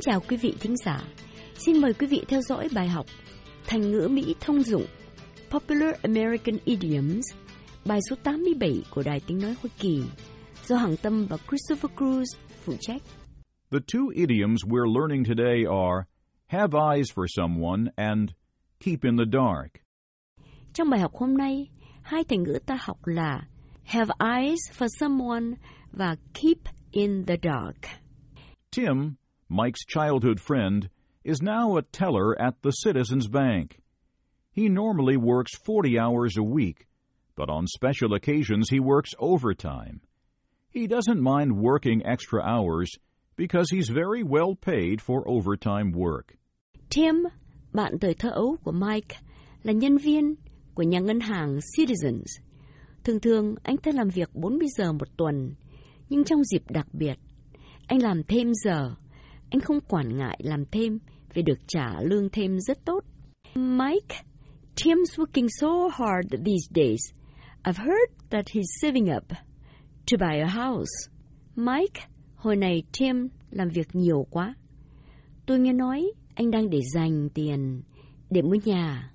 kính chào quý vị thính giả. Xin mời quý vị theo dõi bài học Thành ngữ Mỹ thông dụng Popular American Idioms, bài số 87 của Đài Tiếng Nói Hoa Kỳ, do Hằng Tâm và Christopher Cruz phụ trách. The two idioms we're learning today are have eyes for someone and keep in the dark. Trong bài học hôm nay, hai thành ngữ ta học là have eyes for someone và keep in the dark. Tim, Mike's childhood friend, is now a teller at the Citizens Bank. He normally works 40 hours a week, but on special occasions he works overtime. He doesn't mind working extra hours because he's very well paid for overtime work. Tim, bạn thời thơ ấu của Mike, là nhân viên của nhà ngân hàng Citizens. Thường thường anh ta làm việc 40 giờ một tuần, nhưng trong dịp đặc biệt, anh làm thêm giờ. Anh không quản ngại làm thêm vì được trả lương thêm rất tốt. Mike, Tim's working so hard these days. I've heard that he's saving up to buy a house. Mike, hồi này Tim làm việc nhiều quá. Tôi nghe nói anh đang để dành tiền để mua nhà.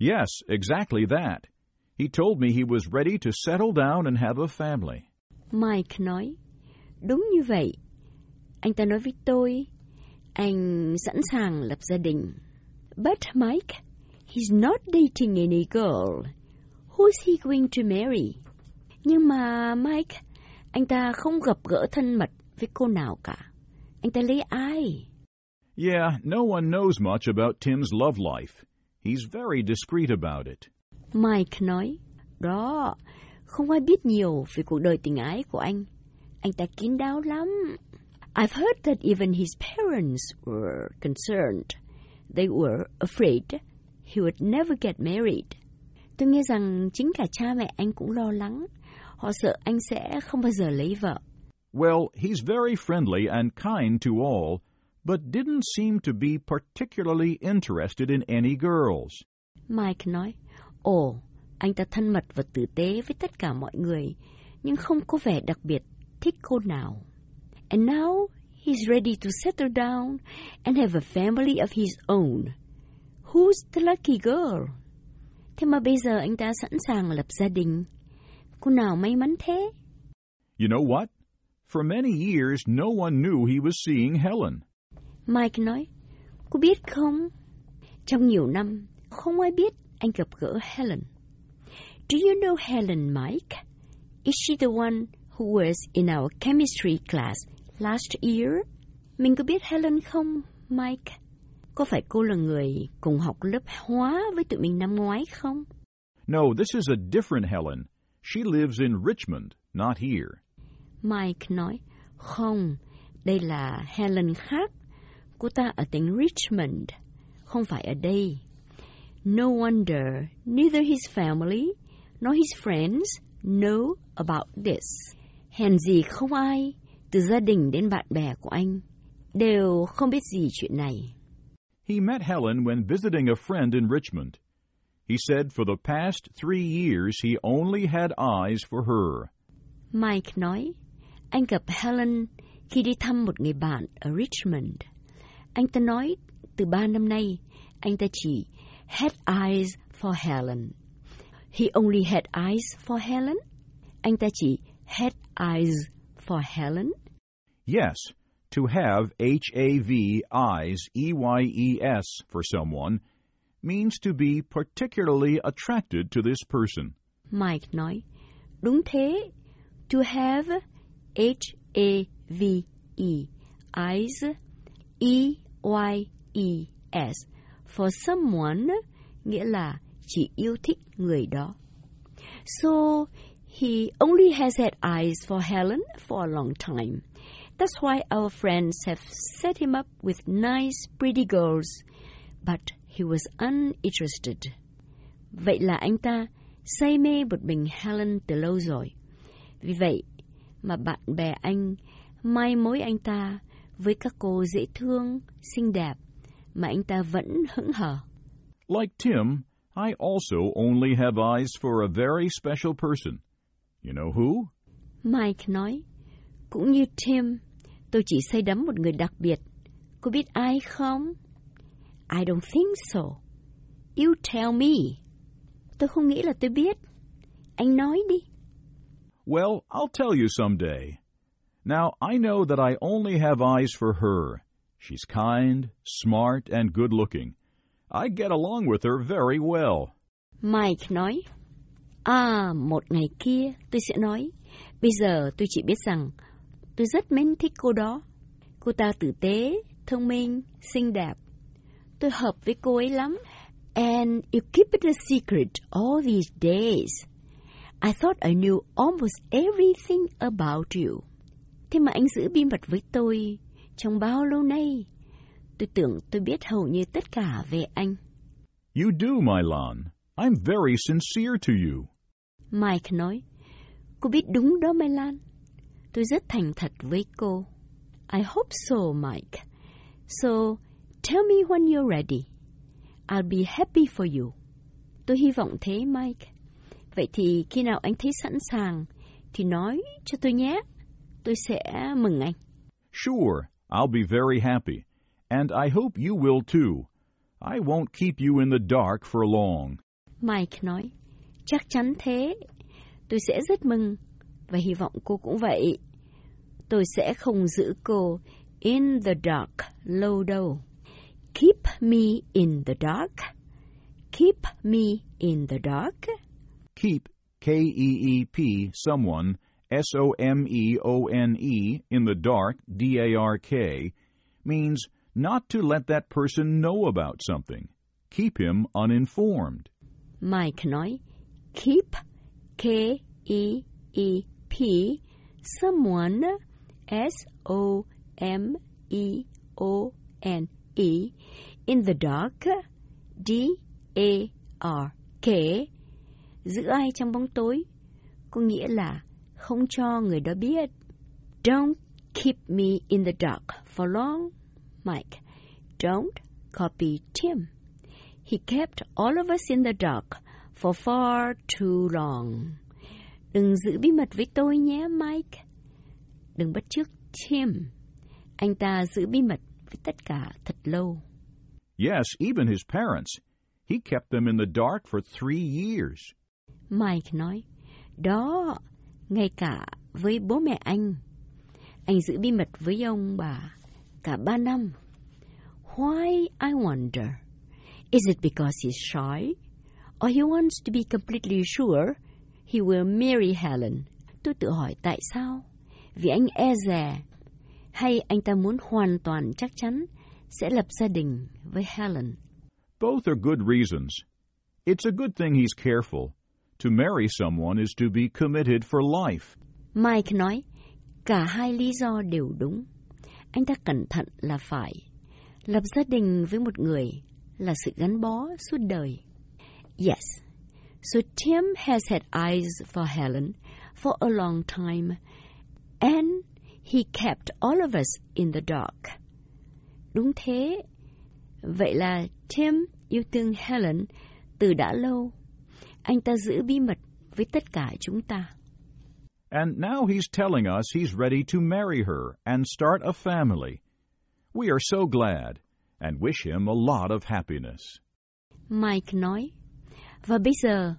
Yes, exactly that. He told me he was ready to settle down and have a family. Mike nói, đúng như vậy. Anh ta nói với tôi, anh sẵn sàng lập gia đình. But Mike, he's not dating any girl. Who's he going to marry? Nhưng mà Mike, anh ta không gặp gỡ thân mật với cô nào cả. Anh ta lấy ai? Yeah, no one knows much about Tim's love life. He's very discreet about it. Mike nói, đó, không ai biết nhiều về cuộc đời tình ái của anh. Anh ta kín đáo lắm. I've heard that even his parents were concerned. They were afraid he would never get married. Tôi nghe rằng chính cả cha mẹ anh cũng lo lắng. Họ sợ anh sẽ không bao giờ lấy vợ. Well, he's very friendly and kind to all, but didn't seem to be particularly interested in any girls. Mike nói, ồ, anh ta thân mật và tử tế với tất cả mọi người, nhưng không có vẻ đặc biệt thích cô nào. And now he's ready to settle down and have a family of his own. Who's the lucky girl? Thế mà bây giờ anh ta sẵn sàng lập gia đình. Cô nào may mắn thế? You know what? For many years, no one knew he was seeing Helen. Mike nói, cô biết không? Trong nhiều năm, không ai biết anh gặp gỡ Helen. Do you know Helen, Mike? Is she the one who was in our chemistry class last year? Mình có biết Helen không, Mike? Có phải cô là người cùng học lớp hóa với tụi mình năm ngoái không? No, this is a different Helen. She lives in Richmond, not here. Mike nói, không, đây là Helen khác. Cô ta ở tỉnh Richmond, không phải ở đây. No wonder neither his family nor his friends know about this. Hèn gì không ai, từ gia đình đến bạn bè của anh, đều không biết gì chuyện này. He met Helen when visiting a friend in Richmond. He said for the past three years he only had eyes for her. Mike nói, anh gặp Helen khi đi thăm một người bạn ở Richmond. Anh ta nói, từ ba năm nay, anh ta chỉ had eyes for Helen. He only had eyes for Helen? Anh ta chỉ had eyes for Helen? Yes, to have H A V eyes E Y E S for someone means to be particularly attracted to this person. Mike nói, đúng thế. To have H A V E eyes E Y E S for someone nghĩa là chỉ yêu thích người đó. So he only has had eyes for Helen for a long time. That's why our friends have set him up with nice, pretty girls, but he was uninterested. Vậy là anh ta say mê một mình Helen từ lâu rồi. Vì vậy mà bạn bè anh mai mối anh ta với các cô dễ thương, xinh đẹp mà anh ta vẫn hững hờ. Like Tim, I also only have eyes for a very special person. You know who? Mike nói, cũng như Tim, tôi chỉ say đắm một người đặc biệt. Cô biết ai không? I don't think so. You tell me. Tôi không nghĩ là tôi biết. Anh nói đi. Well, I'll tell you someday. Now, I know that I only have eyes for her. She's kind, smart, and good looking. I get along with her very well. Mike nói. À, một ngày kia tôi sẽ nói. Bây giờ tôi chỉ biết rằng tôi rất mến thích cô đó. Cô ta tử tế, thông minh, xinh đẹp. Tôi hợp với cô ấy lắm. And you keep it a secret all these days. I thought I knew almost everything about you. Thế mà anh giữ bí mật với tôi trong bao lâu nay? Tôi tưởng tôi biết hầu như tất cả về anh. You do, my Lan. I'm very sincere to you. Mike nói, cô biết đúng đó Mai Lan. Tôi rất thành thật với cô. I hope so, Mike. So, tell me when you're ready. I'll be happy for you. Tôi hy vọng thế, Mike. Vậy thì khi nào anh thấy sẵn sàng, thì nói cho tôi nhé. Tôi sẽ mừng anh. Sure, I'll be very happy. And I hope you will too. I won't keep you in the dark for long. Mike nói, chắc chắn thế. Tôi sẽ rất mừng, và hy vọng cô cũng vậy. Tôi sẽ không giữ cô in the dark lâu đâu. Keep me in the dark. Keep me in the dark. Keep, K-E-E-P, someone, S-O-M-E-O-N-E, in the dark, D-A-R-K, means not to let that person know about something. Keep him uninformed. Mike nói, keep, K-E-E-P, someone, S-O-M-E-O-N-E, in the dark, D-A-R-K, giữ ai trong bóng tối, có nghĩa là không cho người đó biết. Don't keep me in the dark for long, Mike. Don't copy Tim. He kept all of us in the dark for far too long. Đừng giữ bí mật với tôi nhé, Mike. Đừng bắt chước Tim. Anh ta giữ bí mật với tất cả thật lâu. Yes, even his parents. He kept them in the dark for three years. Mike nói, đó, ngay cả với bố mẹ anh. Anh giữ bí mật với ông bà cả ba năm. Why, I wonder? Is it because he's shy? Or he wants to be completely sure he will marry Helen? Tôi tự hỏi tại sao? Vì anh e dè. Hay anh ta muốn hoàn toàn chắc chắn sẽ lập gia đình với Helen? Both are good reasons. It's a good thing he's careful. To marry someone is to be committed for life. Mike nói, cả hai lý do đều đúng. Anh ta cẩn thận là phải. Lập gia đình với một người là sự gắn bó suốt đời. Yes, so Tim has had eyes for Helen for a long time, and he kept all of us in the dark. Đúng thế. Vậy là Tim yêu thương Helen từ đã lâu. Anh ta giữ bí mật với tất cả chúng ta. And now he's telling us he's ready to marry her and start a family. We are so glad and wish him a lot of happiness. Mike nói, và bây giờ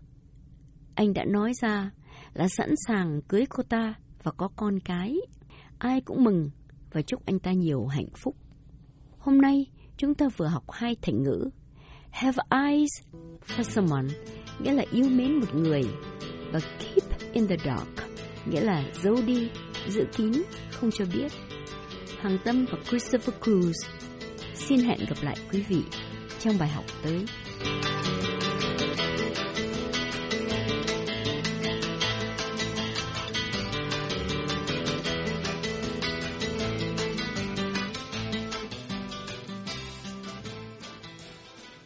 anh đã nói ra là sẵn sàng cưới cô ta và có con cái. Ai cũng mừng và chúc anh ta nhiều hạnh phúc. Hôm nay chúng ta vừa học hai thành ngữ have eyes for someone nghĩa là yêu mến một người và keep in the dark nghĩa là giấu đi, giữ kín, không cho biết. Hàng Tâm và Christopher Cruz xin hẹn gặp lại quý vị trong bài học tới.